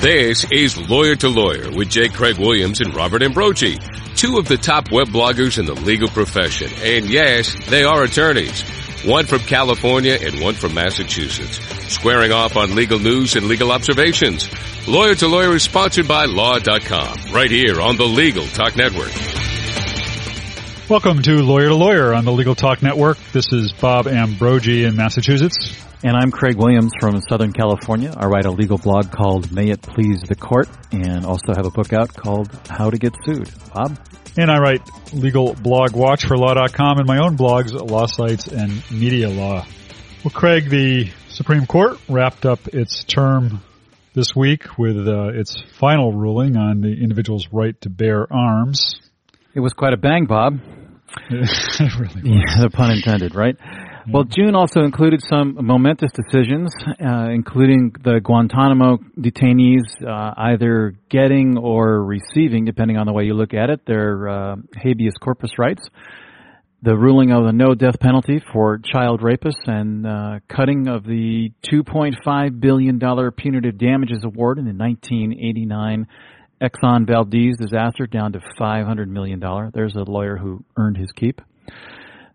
This is Lawyer to Lawyer with J. Craig Williams and Robert Ambrogi, two of the top web bloggers in the legal profession. And yes, they are attorneys. One from California and one from Massachusetts, squaring off on legal news and legal observations. Lawyer to Lawyer is sponsored by Law.com, right here on the Legal Talk Network. Welcome to Lawyer to Lawyer on the Legal Talk Network. This is Bob Ambrogi in Massachusetts. And I'm Craig Williams from Southern California. I write a legal blog called May It Please the Court and also have a book out called How to Get Sued. Bob? And I write legal blog watch for law.com and my own blogs, Law Sites and Media Law. Well, Craig, the Supreme Court wrapped up its term this week with uh, its final ruling on the individual's right to bear arms. It was quite a bang, Bob. it really was. Yeah, the pun intended, right? Well, June also included some momentous decisions, uh, including the Guantanamo detainees uh, either getting or receiving, depending on the way you look at it, their uh, habeas corpus rights. The ruling of the no death penalty for child rapists and uh, cutting of the $2.5 billion punitive damages award in the 1989 Exxon Valdez disaster down to $500 million. There's a lawyer who earned his keep.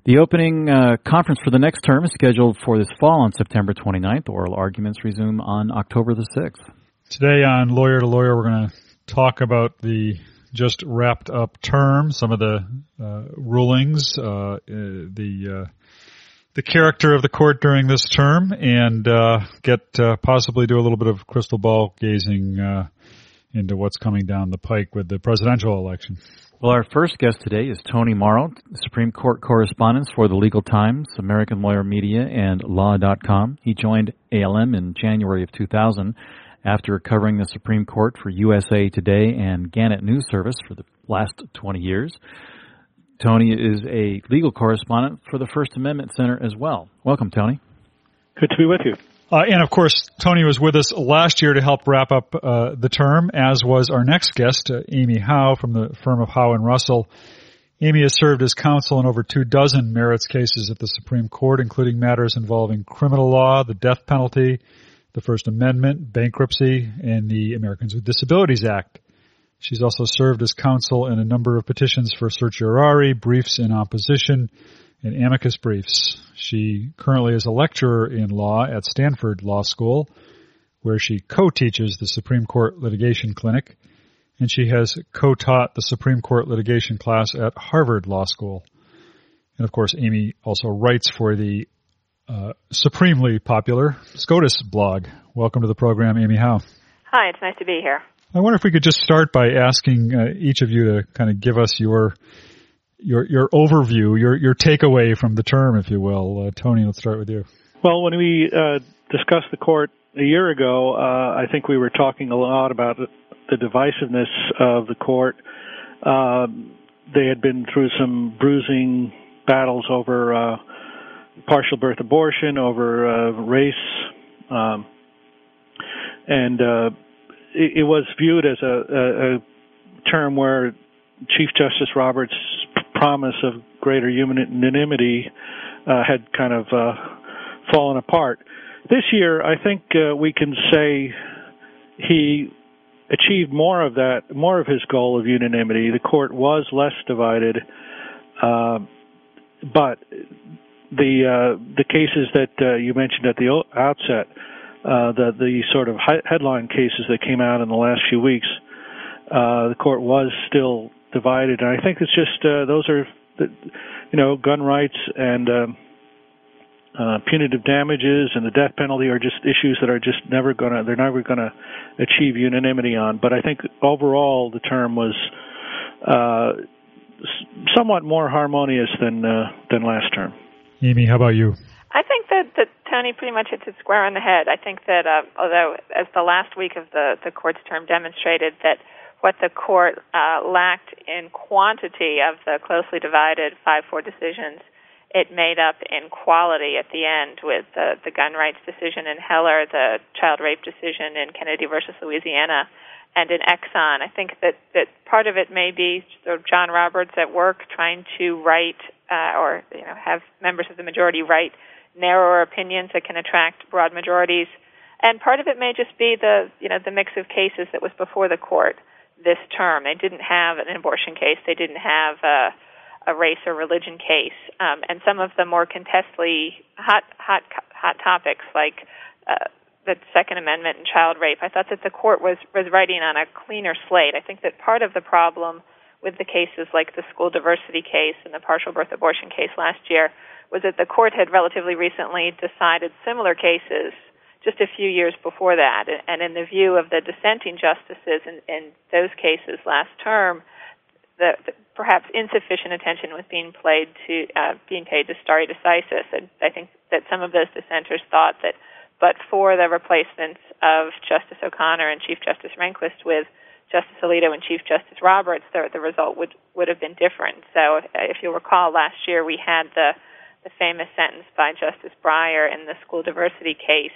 The opening uh, conference for the next term is scheduled for this fall on September 29th. Oral arguments resume on October the 6th. Today on Lawyer to Lawyer, we're going to talk about the just wrapped up term, some of the uh, rulings, uh, the uh, the character of the court during this term, and uh, get uh, possibly do a little bit of crystal ball gazing into what's coming down the pike with the presidential election. Well, our first guest today is Tony Mauro, Supreme Court correspondent for the Legal Times, American Lawyer Media, and Law.com. He joined ALM in January of 2000 after covering the Supreme Court for USA Today and Gannett News Service for the last 20 years. Tony is a legal correspondent for the First Amendment Center as well. Welcome, Tony. Good to be with you. Uh, and of course, Tony was with us last year to help wrap up uh, the term, as was our next guest, uh, Amy Howe from the firm of Howe and Russell. Amy has served as counsel in over two dozen merits cases at the Supreme Court, including matters involving criminal law, the death penalty, the First Amendment, bankruptcy, and the Americans with Disabilities Act. She's also served as counsel in a number of petitions for certiorari, briefs in opposition, and amicus briefs. She currently is a lecturer in law at Stanford Law School, where she co-teaches the Supreme Court Litigation Clinic, and she has co-taught the Supreme Court litigation class at Harvard Law School. And of course, Amy also writes for the uh, supremely popular SCOTUS blog. Welcome to the program, Amy Howe. Hi, it's nice to be here. I wonder if we could just start by asking uh, each of you to kind of give us your your your overview, your your takeaway from the term, if you will. Uh, Tony, let's start with you. Well, when we uh, discussed the court a year ago, uh, I think we were talking a lot about the divisiveness of the court. Um, they had been through some bruising battles over uh, partial birth abortion, over uh, race, um, and uh, it, it, was viewed as a, a, a term where Chief Justice Roberts promise of greater unanimity uh, had kind of uh, fallen apart. This year, I think uh, we can say he achieved more of that, more of his goal of unanimity. The court was less divided, uh, but the uh, the cases that uh, you mentioned at the outset, the the sort of headline cases that came out in the last few weeks, the court was still divided. And I think it's just uh, those are, the, you know, gun rights and um, uh, punitive damages and the death penalty are just issues that are just never gonna they're never gonna achieve unanimity on. But I think overall the term was uh, somewhat more harmonious than uh, than last term. Amy, how about you? I think that, that Tony pretty much hits it square on the head. I think that uh, although as the last week of the the court's term demonstrated that what the court uh, lacked in quantity of the closely divided 5-4 decisions, it made up in quality at the end with the, the gun rights decision in Heller, the child rape decision in Kennedy versus Louisiana, and in Exxon. I think that, that part of it may be sort of John Roberts at work trying to write uh, or you know have members of the majority write narrower opinions that can attract broad majorities and part of it may just be the you know the mix of cases that was before the court this term. They didn't have an abortion case. They didn't have a, a race or religion case, um, and some of the more contestly hot hot hot topics like. Uh, the Second Amendment and child rape. I thought that the court was was writing on a cleaner slate. I think that part of the problem with the cases like the school diversity case and the partial birth abortion case last year was that the court had relatively recently decided similar cases just a few years before that. And in the view of the dissenting justices in, in those cases last term, the, the, perhaps insufficient attention was being played to uh, being paid to stare decisis. And I think that some of those dissenters thought that, but for the replacements of Justice O'Connor and Chief Justice Rehnquist with Justice Alito and Chief Justice Roberts, the, the result would would have been different. So, if you'll recall, last year we had the the famous sentence by Justice Breyer in the school diversity case,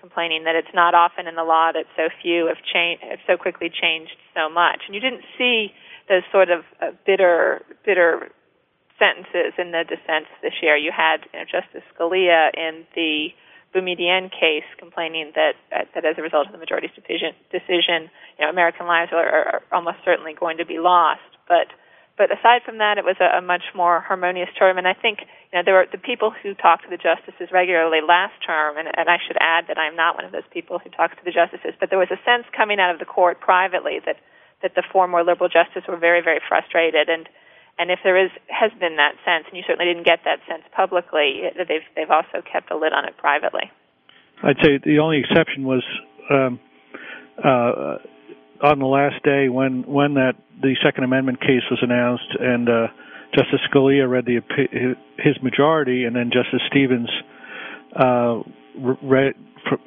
complaining that it's not often in the law that so few have changed, have so quickly changed so much. And you didn't see those sort of uh, bitter, bitter sentences in the dissents this year. You had you know, Justice Scalia in the Boumediene case complaining that uh, that as a result of the majority's decision, decision you know, American lives are, are almost certainly going to be lost. But but aside from that, it was a, a much more harmonious term. And I think you know there were the people who talked to the justices regularly last term, and, and I should add that I'm not one of those people who talks to the justices. But there was a sense coming out of the court privately that that the four more liberal justices were very very frustrated and. And if there is has been that sense, and you certainly didn't get that sense publicly, that they've they've also kept a lid on it privately. I'd say the only exception was um, uh, on the last day when when that the Second Amendment case was announced and uh, Justice Scalia read the his majority, and then Justice Stevens uh, read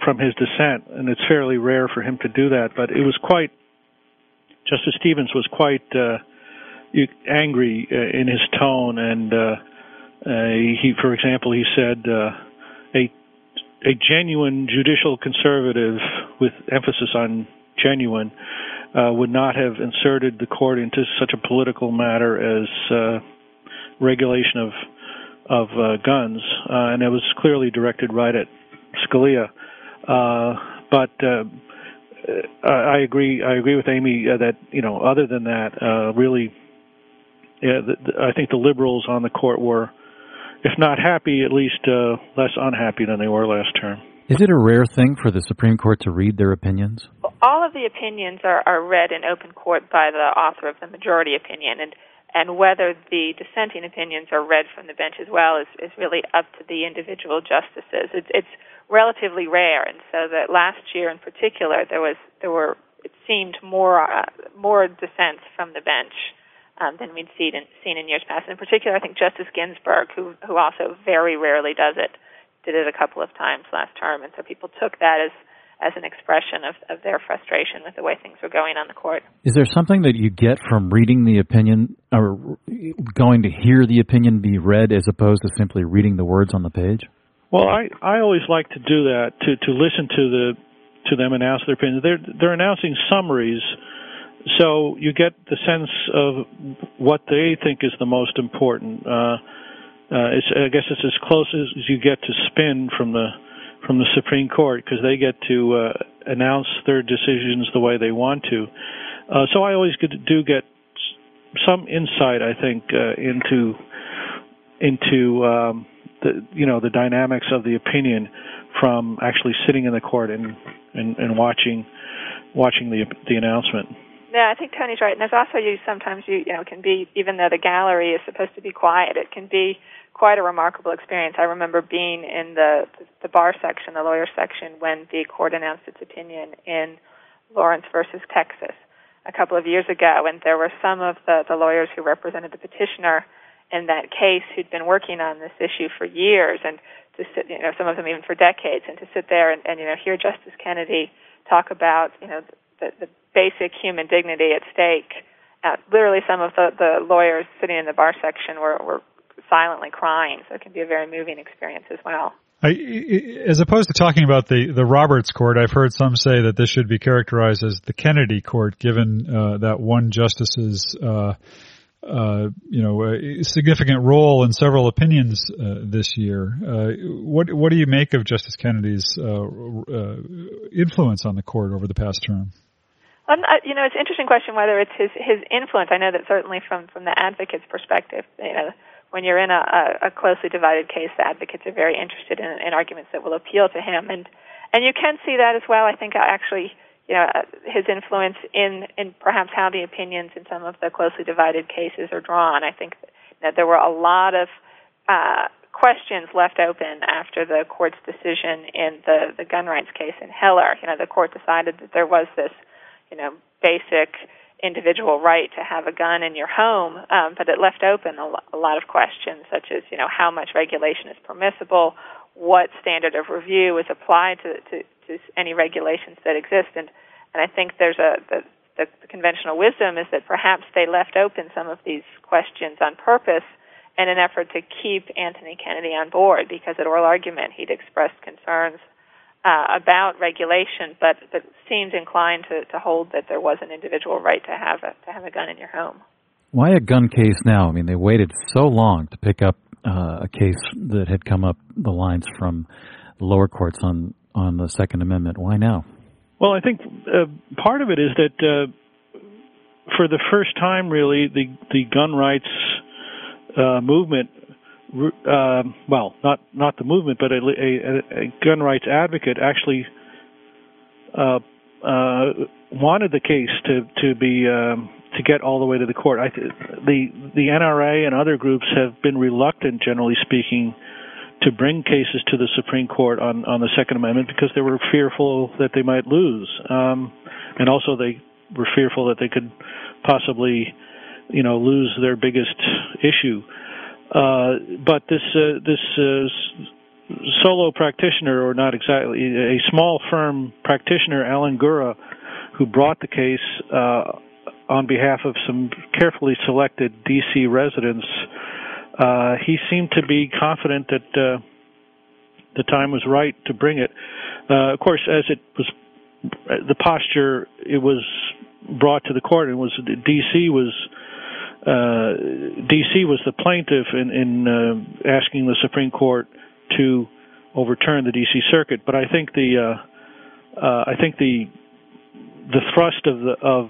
from his dissent, and it's fairly rare for him to do that. But it was quite Justice Stevens was quite uh, angry uh, in his tone, and uh, uh, he, for example, he said uh, a a genuine judicial conservative with emphasis on genuine uh, would not have inserted the court into such a political matter as uh, regulation of of uh, guns, uh, and it was clearly directed right at Scalia. Uh, but uh, I agree. I agree with Amy that you know, other than that, really, yeah, the, the, I think the liberals on the court were, if not happy, at least less unhappy than they were last term. Is it a rare thing for the Supreme Court to read their opinions? Well, All of the opinions are, are read in open court by the author of the majority opinion, and and whether the dissenting opinions are read from the bench as well is, is really up to the individual justices. It's, it's relatively rare, and so that last year in particular there was there were it seemed more uh, more dissents from the bench um, than we'd seen in, seen in years past. In particular, I think Justice Ginsburg, who who also very rarely does it, did it a couple of times last term, and so people took that as as an expression of, of their frustration with the way things were going on the court. Is there something that you get from reading the opinion or going to hear the opinion be read as opposed to simply reading the words on the page? Well, I I always like to do that to to listen to the to them announce their opinion. They're they're announcing summaries, so you get the sense of what they think is the most important. Uh, uh, it's, I guess it's as close as you get to spin from the from the Supreme Court because they get to uh, announce their decisions the way they want to. Uh, so I always get, do get some insight, I think, uh, into into um, the you know the dynamics of the opinion from actually sitting in the court and and, and watching watching the the announcement. Yeah, I think Tony's right. And there's also you sometimes you you know can be even though the gallery is supposed to be quiet, it can be quite a remarkable experience. I remember being in the the bar section, the lawyer section, when the court announced its opinion in Lawrence versus Texas a couple of years ago, and there were some of the, the lawyers who represented the petitioner in that case who'd been working on this issue for years, and to sit, you know, some of them even for decades, and to sit there and, and you know hear Justice Kennedy talk about you know the, the basic human dignity at stake. Uh, literally, some of the, the lawyers sitting in the bar section were, were silently crying. So it can be a very moving experience as well. I, as opposed to talking about the, the Roberts Court, I've heard some say that this should be characterized as the Kennedy Court, given uh, that one justice's uh, uh, you know, significant role in several opinions uh, this year. Uh, what what do you make of Justice Kennedy's uh, influence on the court over the past term? Um, you know, it's an interesting question whether it's his his influence. I know that certainly from from the advocate's perspective, you know, when you're in a, a closely divided case, the advocates are very interested in, in arguments that will appeal to him, and and you can see that as well. I think actually you know, his influence in, in perhaps how the opinions in some of the closely divided cases are drawn. I think that there were a lot of uh, questions left open after the court's decision in the, the gun rights case in Heller. You know, the court decided that there was this, you know, basic individual right to have a gun in your home, um, but it left open a, lo- a lot of questions, such as, you know, how much regulation is permissible, what standard of review is applied to, to, to any regulations that exist. And, and I think there's a, the, the, the conventional wisdom is that perhaps they left open some of these questions on purpose in an effort to keep Anthony Kennedy on board because at oral argument he'd expressed concerns uh, about regulation, but but seemed inclined to, to hold that there was an individual right to have a to have a gun in your home. Why a gun case now? I mean, they waited so long to pick up uh, a case that had come up the lines from the lower courts on on the Second Amendment. Why now? Well, I think uh, part of it is that uh, for the first time, really, the the gun rights uh, movement. Uh, well, not not the movement, but a, a, a gun rights advocate actually uh, uh, wanted the case to to be um, to get all the way to the court. I, the the NRA and other groups have been reluctant, generally speaking, to bring cases to the Supreme Court on on the Second Amendment because they were fearful that they might lose, um, and also they were fearful that they could possibly, you know, lose their biggest issue. Uh, but this uh, this uh, solo practitioner, or not exactly, a small firm practitioner, Alan Gura, who brought the case on behalf of some carefully selected D.C. residents he seemed to be confident that the time was right to bring it. Uh, of course, as it was the posture, it was brought to the court, and was D.C. was D.C. was the plaintiff in, in uh, asking the Supreme Court to overturn the D.C. Circuit. But I think the uh, uh, I think the the thrust of the of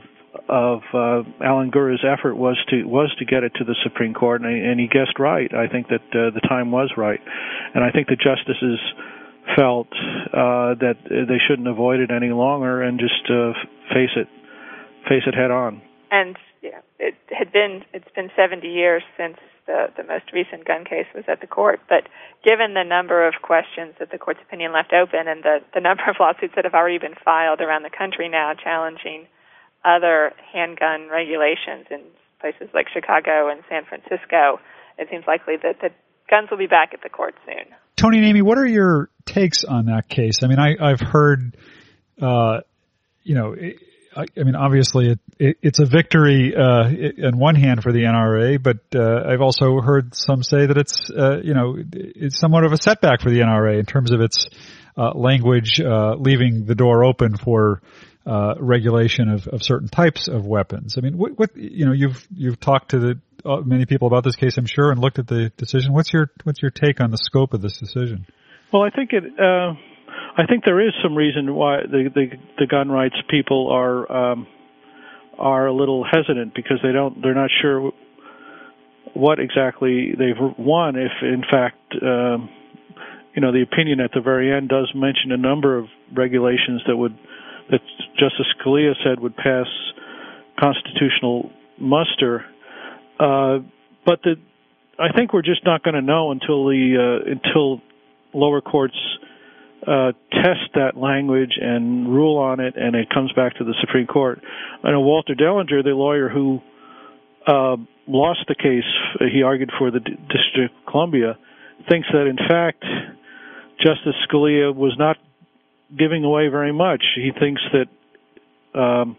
of uh, Alan Gura's effort was to was to get it to the Supreme Court, and, and he guessed right. I think that uh, the time was right, and I think the justices felt uh, that they shouldn't avoid it any longer and just uh, face it face it head on. And it had been it's been 70 years since the the most recent gun case was at the court, but given the number of questions that the court's opinion left open and the the number of lawsuits that have already been filed around the country now challenging other handgun regulations in places like Chicago and San Francisco, it seems likely that the guns will be back at the court soon. Tony and Amy, what are your takes on that case? I mean, I, I've heard, uh, you know, I, I, mean, obviously it, it, it's a victory uh, in one hand for the NRA, but uh, I've also heard some say that it's, uh, you know, it's somewhat of a setback for the NRA in terms of its uh, language uh, leaving the door open for uh, regulation of, of certain types of weapons. I mean, what, what you know, you've you've talked to the, many people about this case, I'm sure, and looked at the decision. What's your what's your take on the scope of this decision? Well, I think it. I think there is some reason why the the, the gun rights people are um, are a little hesitant because they don't they're not sure what exactly they've won if in fact um, you know the opinion at the very end does mention a number of regulations that would that Justice Scalia said would pass constitutional muster. Uh, but the, I think we're just not going to know until the uh, until lower courts uh, test that language and rule on it, and it comes back to the Supreme Court. I know Walter Dellinger, the lawyer who uh, lost the case, he argued for the D- District of Columbia, thinks that in fact Justice Scalia was not giving away very much. He thinks that um,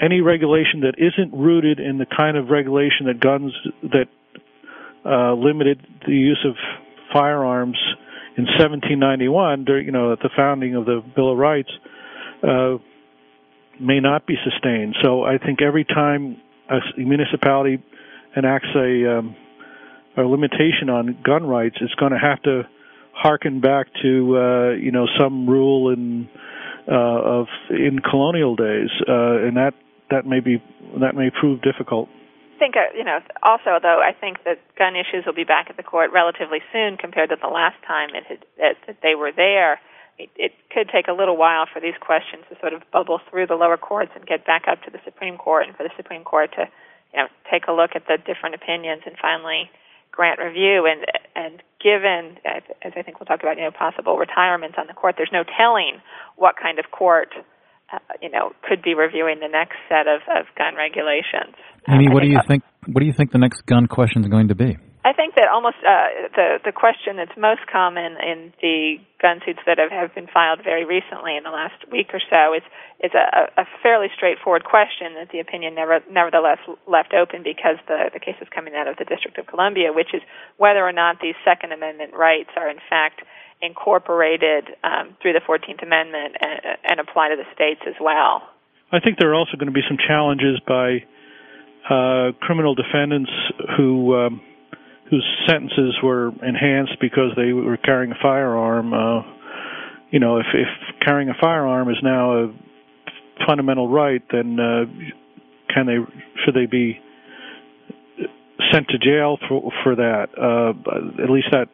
any regulation that isn't rooted in the kind of regulation that guns that uh, limited the use of firearms in 1791, you know, at the founding of the Bill of Rights, uh, may not be sustained. So I think every time a municipality enacts a um, a limitation on gun rights, it's going to have to harken back to uh, you know some rule in uh, of in colonial days, uh, and that that may be that may prove difficult. Think uh, you know. Also, though, I think that gun issues will be back at the court relatively soon compared to the last time it had, that, that they were there. It, it could take a little while for these questions to sort of bubble through the lower courts and get back up to the Supreme Court, and for the Supreme Court to, you know, take a look at the different opinions and finally grant review. And and given, as I think we'll talk about, you know, possible retirements on the court, there's no telling what kind of court, uh, you know, could be reviewing the next set of, of gun regulations. Amy, what do you think? What do you think the next gun question is going to be? I think that almost uh, the the question that's most common in the gun suits that have, have been filed very recently in the last week or so is is a, a fairly straightforward question that the opinion never, nevertheless left open because the the case is coming out of the District of Columbia, which is whether or not these Second Amendment rights are in fact incorporated um, through the Fourteenth Amendment and, and apply to the states as well. I think there are also going to be some challenges by uh, criminal defendants who. Um, whose sentences were enhanced because they were carrying a firearm. Uh, you know, if, if carrying a firearm is now a fundamental right, then uh, can they should they be sent to jail for for that? Uh, at least that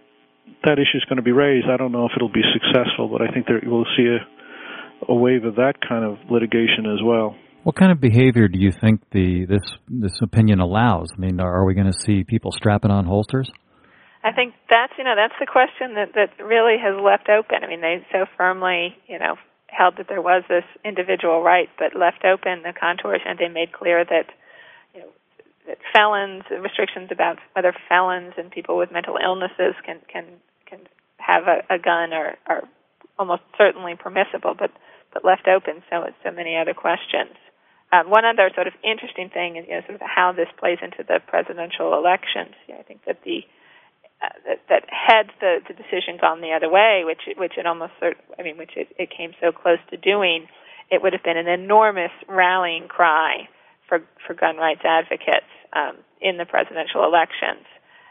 that issue is going to be raised. I don't know if it'll be successful, but I think there we'll see a, a wave of that kind of litigation as well. What kind of behavior do you think the this this opinion allows? I mean, are we going to see people strapping on holsters? I think that's you know that's the question that that really has left open. I mean, they so firmly you know held that there was this individual right, but left open the contours, and they made clear that you know that felons restrictions about whether felons and people with mental illnesses can can can have a, a gun are are almost certainly permissible, but but left open so so many other questions. Um, one other sort of interesting thing is you know, sort of how this plays into the presidential elections. You I think that the uh, that, that had the, the decision gone the other way, which which it almost sort, I mean, which it, it came so close to doing, it would have been an enormous rallying cry for for gun rights advocates um, in the presidential elections.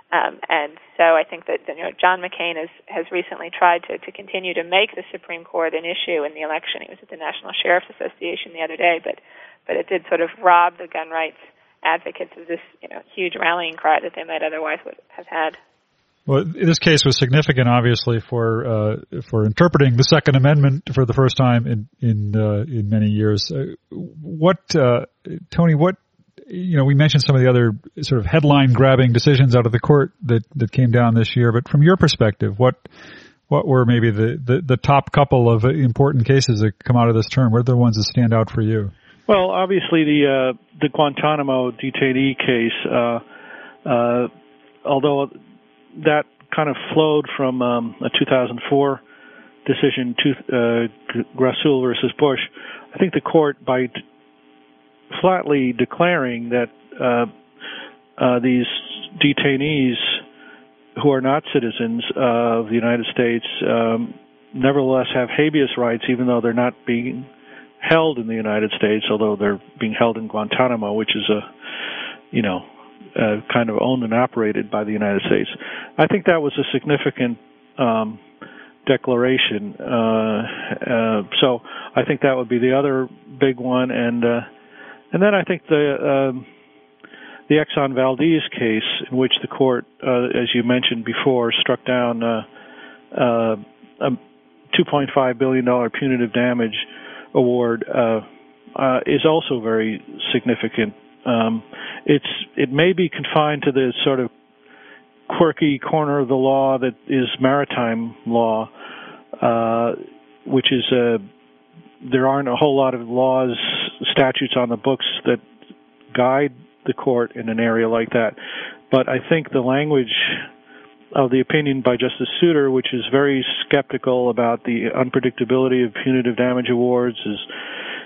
Um, and so I think that you know John McCain has has recently tried to to continue to make the Supreme Court an issue in the election. He was at the National Sheriff's Association the other day, but but it did sort of rob the gun rights advocates of this you know huge rallying cry that they might otherwise would have had. Well, this case was significant, obviously, for uh, for interpreting the Second Amendment for the first time in in uh, in many years. Uh, what, uh, Tony? What you know? We mentioned some of the other sort of headline grabbing decisions out of the court that that came down this year. But from your perspective, what what were maybe the, the, the top couple of important cases that come out of this term? What are the ones that stand out for you? Well, obviously the uh, the Guantanamo detainee case, uh, uh, although that kind of flowed from um, a 2004 decision, to, uh, Rasul versus Bush, I think the court, by flatly declaring that uh, uh, these detainees who are not citizens of the United States um, nevertheless have habeas rights, even though they're not being held in the United States, although they're being held in Guantanamo, which is a, you know, uh, kind of owned and operated by the United States. I think that was a significant um, declaration. Uh, uh, so I think that would be the other big one, and uh, and then I think the um, the Exxon Valdez case, in which the court, uh, as you mentioned before, struck down uh, uh, a 2.5 billion dollar punitive damage award uh, uh, is also very significant. Um, it's it may be confined to the sort of quirky corner of the law that is maritime law, uh, which is there aren't a whole lot of laws statutes on the books that guide the court in an area like that. But I think the language of the opinion by Justice Souter, which is very skeptical about the unpredictability of punitive damage awards, is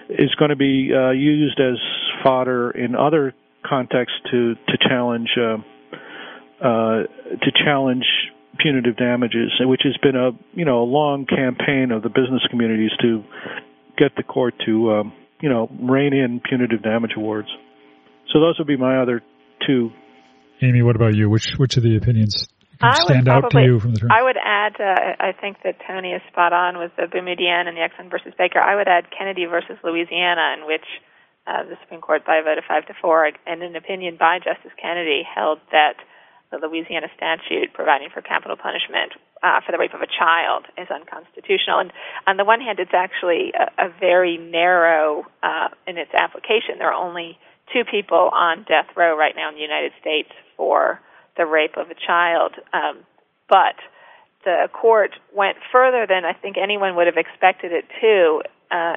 is going to be uh, used as fodder in other contexts to to challenge uh, uh, to challenge punitive damages, which has been a you know a long campaign of the business communities to get the court to um, you know rein in punitive damage awards. So those would be my other two Amy, what about you? Which which of the opinions stand probably, out to you from the term? I would add, uh, I think that Tony is spot on with the Boumediene and the Exxon versus Baker. I would add Kennedy versus Louisiana, in which uh, the Supreme Court, by a vote of five to four, and an opinion by Justice Kennedy, held that the Louisiana statute providing for capital punishment uh, for the rape of a child is unconstitutional. And on the one hand, it's actually a, a very narrow uh, in its application. There are only two people on death row right now in the United States for the rape of a child. Um, but the court went further than I think anyone would have expected it to. Uh,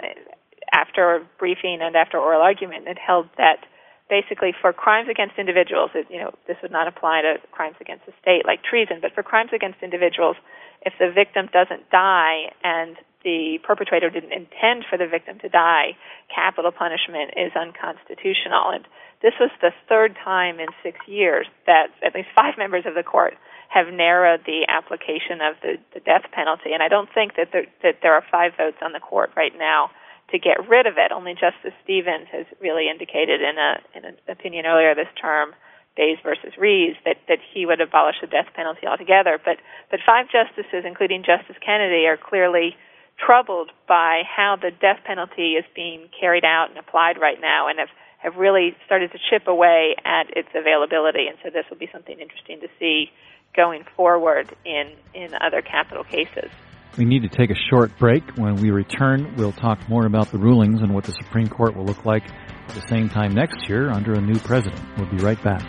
after briefing and after oral argument, it held that basically for crimes against individuals, you know, this would not apply to crimes against the state like treason, but for crimes against individuals, if the victim doesn't die and the perpetrator didn't intend for the victim to die, capital punishment is unconstitutional. And this was the third time in six years that at least five members of the court have narrowed the application of the, the death penalty. And I don't think that there, that there are five votes on the court right now to get rid of it. Only Justice Stevens has really indicated in a in an opinion earlier this term, Baze versus Rees, that that he would abolish the death penalty altogether. But but five justices, including Justice Kennedy, are clearly troubled by how the death penalty is being carried out and applied right now, and have have really started to chip away at its availability. And so this will be something interesting to see going forward in, in other capital cases. We need to take a short break. When we return, we'll talk more about the rulings and what the Supreme Court will look like at the same time next year under a new president. We'll be right back.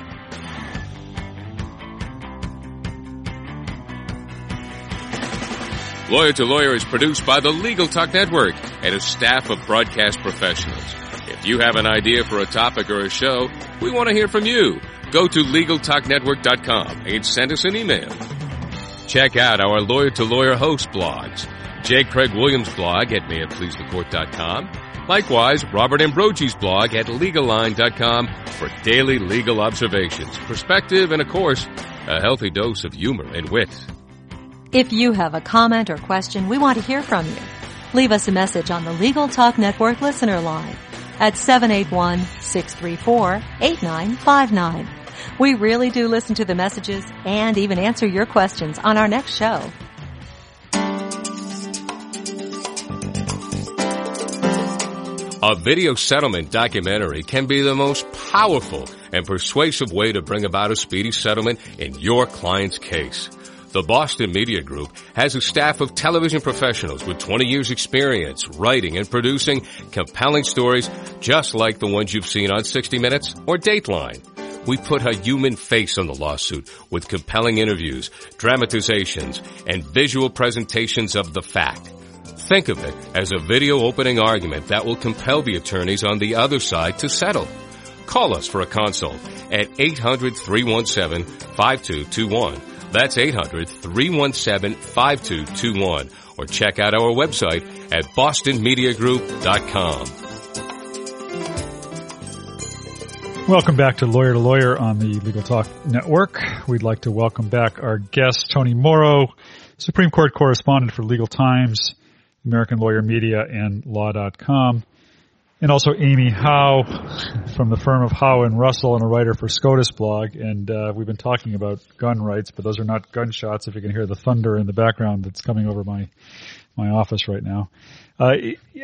Lawyer to Lawyer is produced by the Legal Talk Network and a staff of broadcast professionals. If you have an idea for a topic or a show, we want to hear from you. Go to LegalTalkNetwork.com and send us an email. Check out our Lawyer to Lawyer host blogs. J. Craig Williams' blog at mayitpleasethecourt.com. Likewise, Robert Ambrogi's blog at LegalLine.com for daily legal observations, perspective, and of course, a healthy dose of humor and wit. If you have a comment or question, we want to hear from you. Leave us a message on the Legal Talk Network listener line at 781-634-8959. We really do listen to the messages and even answer your questions on our next show. A video settlement documentary can be the most powerful and persuasive way to bring about a speedy settlement in your client's case. The Boston Media Group has a staff of television professionals with 20 years experience writing and producing compelling stories just like the ones you've seen on 60 Minutes or Dateline. We put a human face on the lawsuit with compelling interviews, dramatizations, and visual presentations of the fact. Think of it as a video opening argument that will compel the attorneys on the other side to settle. Call us for a consult at 800-317-5221 that's 800-317-5221 or check out our website at bostonmediagroup.com. Welcome back to Lawyer to Lawyer on the Legal Talk Network. We'd like to welcome back our guest, Tony Mauro, Supreme Court correspondent for Legal Times, American Lawyer Media, and Law.com and also Amy Howe from the firm of Howe and Russell and a writer for SCOTUS blog. And uh, we've been talking about gun rights, but those are not gunshots. If you can hear the thunder in the background that's coming over my my office right now. Uh,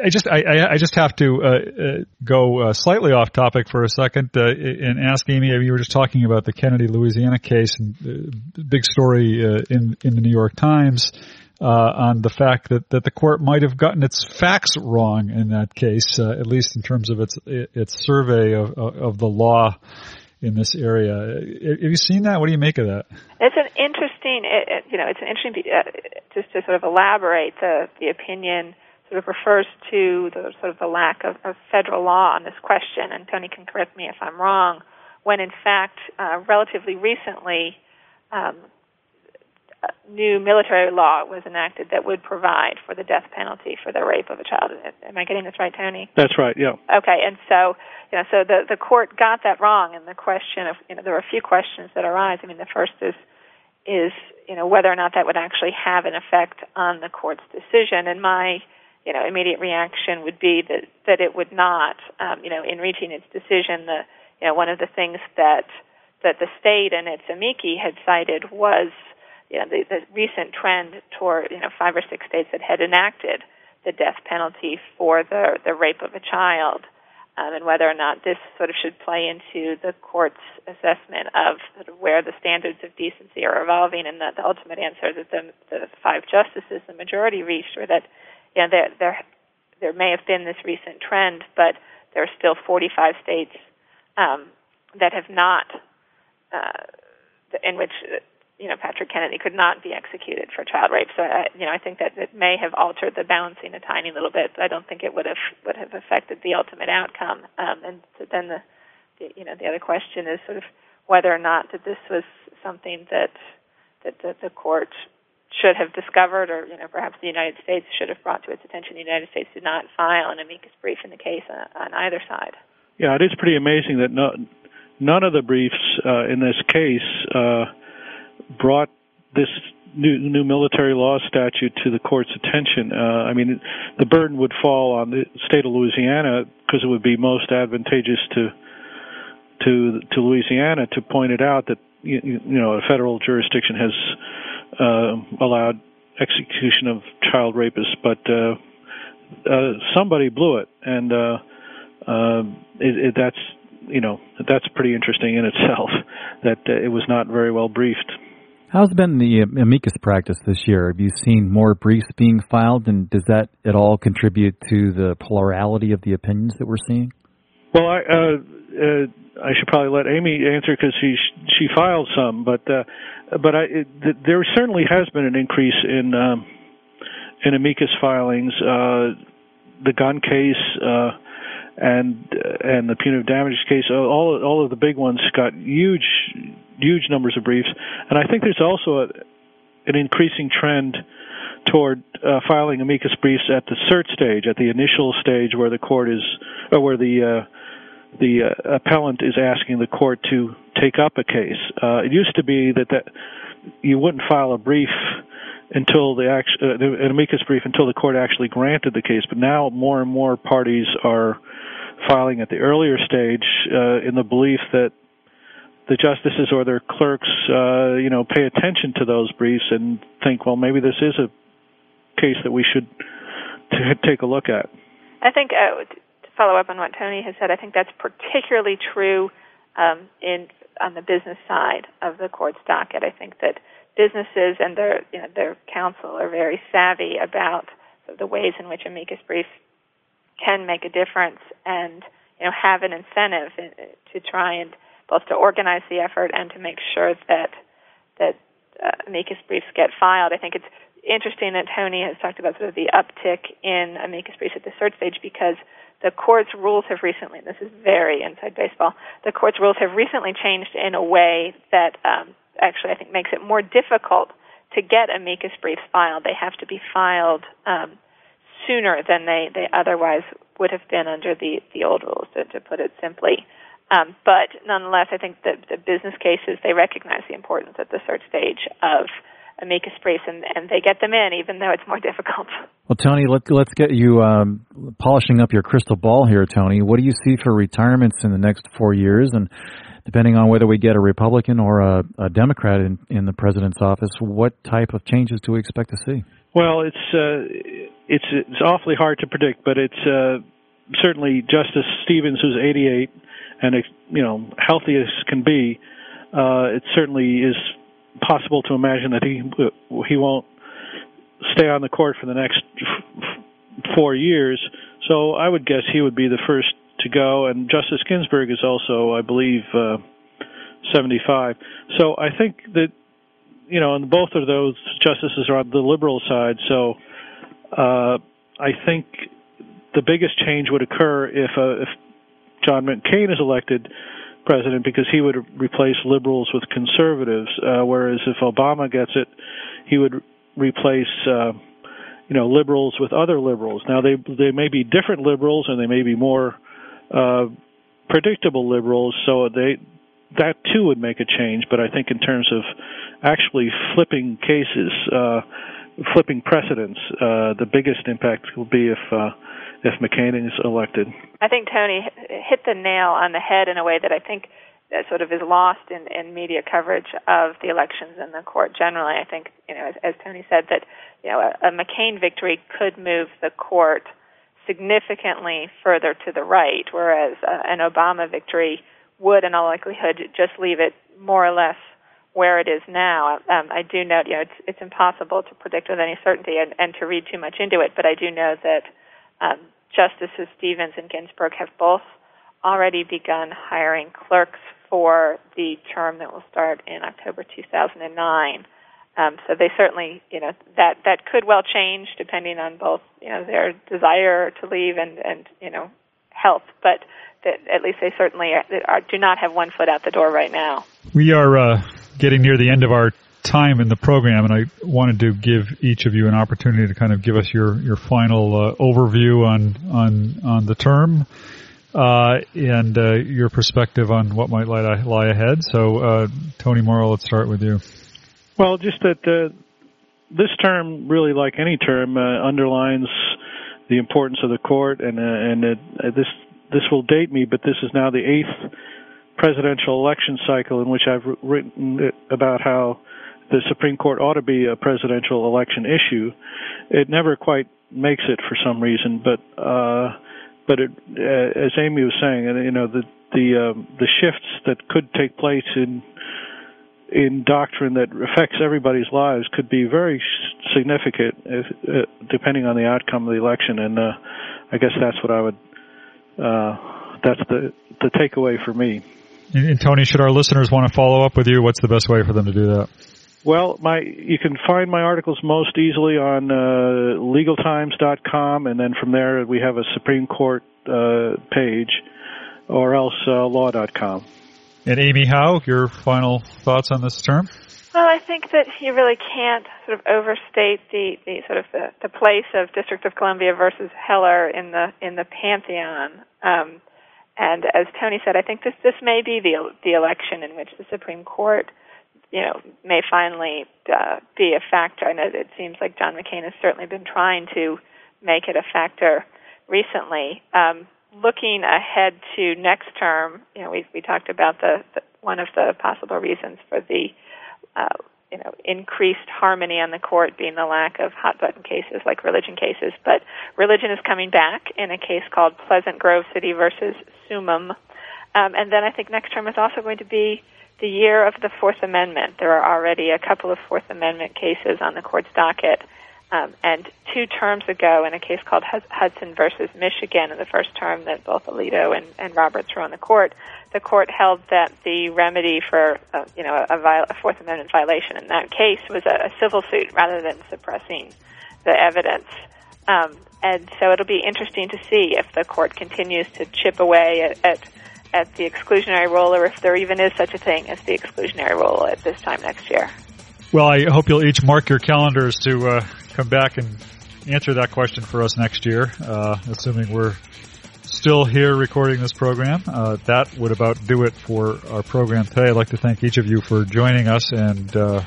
I just I, I just have to uh, uh go uh, slightly off topic for a second uh, and ask Amy. You were just talking about the Kennedy, Louisiana case and big story in in the New York Times uh, on the fact that, that the court might have gotten its facts wrong in that case, at least in terms of its its survey of, of the law in this area. Have you seen that? What do you make of that? It's an interesting, it, you know, it's an interesting, uh, just to sort of elaborate the the opinion sort of refers to the sort of the lack of, of federal law on this question, and Tony can correct me if I'm wrong. When in fact, uh, relatively recently, um, new military law was enacted that would provide for the death penalty for the rape of a child. Am I getting this right, Tony? That's right. Yeah. Okay, and so you know, so the the court got that wrong, and the question of you know there are a few questions that arise. I mean, the first is is you know whether or not that would actually have an effect on the court's decision, and my you know immediate reaction would be that that it would not. Um, you know, in reaching its decision, the you know one of the things that that the state and its amici had cited was you know, the, the recent trend toward you know five or six states that had enacted the death penalty for the the rape of a child, um, and whether or not this sort of should play into the court's assessment of, sort of where the standards of decency are evolving. And the, the ultimate answer that the, the five justices, the majority, reached, were that you know there there there may have been this recent trend, but there are still 45 states um, that have not, uh, in which you know Patrick Kennedy could not be executed for child rape. So I, you know I think that it may have altered the balancing a tiny little bit, but I don't think it would have would have affected the ultimate outcome. Um, and so then the, the you know the other question is sort of whether or not that this was something that that, that the court should have discovered, or you know, perhaps the United States should have brought to its attention. The United States did not file an amicus brief in the case on, on either side. Yeah, it is pretty amazing that no, none of the briefs uh, in this case uh, brought this new new military law statute to the court's attention. Uh, I mean, the burden would fall on the state of Louisiana because it would be most advantageous to to to Louisiana to point it out that you, you know a federal jurisdiction has uh, allowed execution of child rapists, but uh, uh, somebody blew it, and uh, uh, it, it, that's you know that's pretty interesting in itself that uh, it was not very well briefed. How's been the amicus practice this year? Have you seen more briefs being filed, and does that at all contribute to the plurality of the opinions that we're seeing? Well, I, uh, uh, I should probably let Amy answer because she she filed some, but uh, but I, it, there certainly has been an increase in um, in amicus filings. Uh, the gun case uh, and and the punitive damages case, all all of the big ones got huge huge numbers of briefs, and I think there's also a, an increasing trend toward uh, filing amicus briefs at the cert stage, at the initial stage where the court is, or where the uh, the uh, appellant is asking the court to take up a case. Uh, it used to be that that you wouldn't file a brief until the act, uh, an amicus brief until the court actually granted the case, but now more and more parties are filing at the earlier stage uh, in the belief that the justices or their clerks, uh, you know, pay attention to those briefs and think, well, maybe this is a case that we should t- take a look at. I think uh, to follow up on what Tony has said, I think that's particularly true um, in on the business side of the court's docket. I think that businesses and their you know, their counsel are very savvy about the ways in which amicus briefs can make a difference and you know have an incentive to try and both to organize the effort and to make sure that that uh, amicus briefs get filed. I think it's interesting that Tony has talked about sort of the uptick in amicus briefs at the cert stage because the court's rules have recently, and this is very inside baseball, the court's rules have recently changed in a way that um, actually I think makes it more difficult to get amicus briefs filed. They have to be filed um, sooner than they, they otherwise would have been under the, the old rules, to, to put it simply. Um, but nonetheless, I think that the business cases, they recognize the importance at the cert stage of amicus briefs, and, and they get them in, even though it's more difficult. Well, Tony, let, let's get you um, polishing up your crystal ball here, Tony. What do you see for retirements in the next four years? And depending on whether we get a Republican or a, a Democrat in, in the president's office, what type of changes do we expect to see? Well, it's uh, it's it's awfully hard to predict, but it's uh, certainly Justice Stevens, who's 88 and you know healthy as can be, uh, it certainly is possible to imagine that he he won't stay on the court for the next four years. So I would guess he would be the first to go, and Justice Ginsburg is also, I believe, uh, 75. So I think that you know, and both of those justices are on the liberal side. So uh, I think the biggest change would occur if uh, if John McCain is elected president because he would replace liberals with conservatives, uh, whereas if Obama gets it, he would replace uh, you know liberals with other liberals. Now they they may be different liberals and they may be more uh, predictable liberals, so they that too would make a change. But I think in terms of actually flipping cases, uh, flipping precedents, uh, the biggest impact will be if uh, if McCain is elected. I think Tony hit the nail on the head in a way that I think sort of is lost in, in media coverage of the elections in the court generally. I think, you know, as, as Tony said, that you know a, a McCain victory could move the court significantly further to the right, whereas uh, an Obama victory would, in all likelihood, just leave it more or less where it is now. Um, I do note, you know, it's, it's impossible to predict with any certainty and, and to read too much into it, but I do know that um, Justices Stevens and Ginsburg have both already begun hiring clerks for the term that will start in October 2009. Um, so they certainly, you know, that that could well change depending on both, you know, their desire to leave and and you know, health. But that at least they certainly are, are, do not have one foot out the door right now. We are uh, getting near the end of our time in the program, and I wanted to give each of you an opportunity to kind of give us your your final uh, overview on on on the term. Uh, and uh, your perspective on what might lie, lie ahead. So, uh, Tony Mauro, let's start with you. Well, just that uh, this term, really like any term, uh, underlines the importance of the court, and uh, and it, uh, this this will date me, but this is now the eighth presidential election cycle in which I've written about how the Supreme Court ought to be a presidential election issue. It never quite makes it for some reason, but uh, but it, uh, as Amy was saying, you know the the um, the shifts that could take place in in doctrine that affects everybody's lives could be very significant if, uh, depending on the outcome of the election. And uh, I guess that's what I would. Uh, that's the the takeaway for me. And, and, Tony, should our listeners want to follow up with you, what's the best way for them to do that? Well, my you can find my articles most easily on uh, LegalTimes.com, and then from there we have a Supreme Court uh, page, or else uh, Law.com. And Amy Howe, your final thoughts on this term? Well, I think that you really can't sort of overstate the, the sort of the, the place of District of Columbia versus Heller in the in the pantheon. Um, and as Tony said, I think this this may be the the election in which the Supreme Court, you know, may finally uh, be a factor. I know that it seems like John McCain has certainly been trying to make it a factor recently. Um, looking ahead to next term, you know, we we talked about the, the one of the possible reasons for the uh, you know increased harmony on the court being the lack of hot button cases like religion cases, but religion is coming back in a case called Pleasant Grove City versus Summum. Um, and then I think next term is also going to be the year of the Fourth Amendment. There are already a couple of Fourth Amendment cases on the court's docket um, and two terms ago, in a case called Hudson versus Michigan, in the first term that both Alito and, and Roberts were on the court, the court held that the remedy for uh, you know a, a, Fourth Amendment violation in that case was a, a civil suit rather than suppressing the evidence. Um, and so it'll be interesting to see if the court continues to chip away at, at at the exclusionary rule, or if there even is such a thing as the exclusionary rule at this time next year. Well, I hope you'll each mark your calendars to uh, come back and answer that question for us next year, uh, assuming we're still here recording this program. Uh, that would about do it for our program today. I'd like to thank each of you for joining us and uh,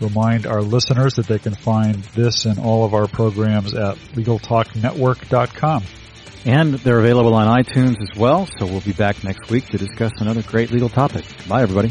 remind our listeners that they can find this and all of our programs at LegalTalkNetwork.com. And they're available on iTunes as well, so we'll be back next week to discuss another great legal topic. Bye, everybody.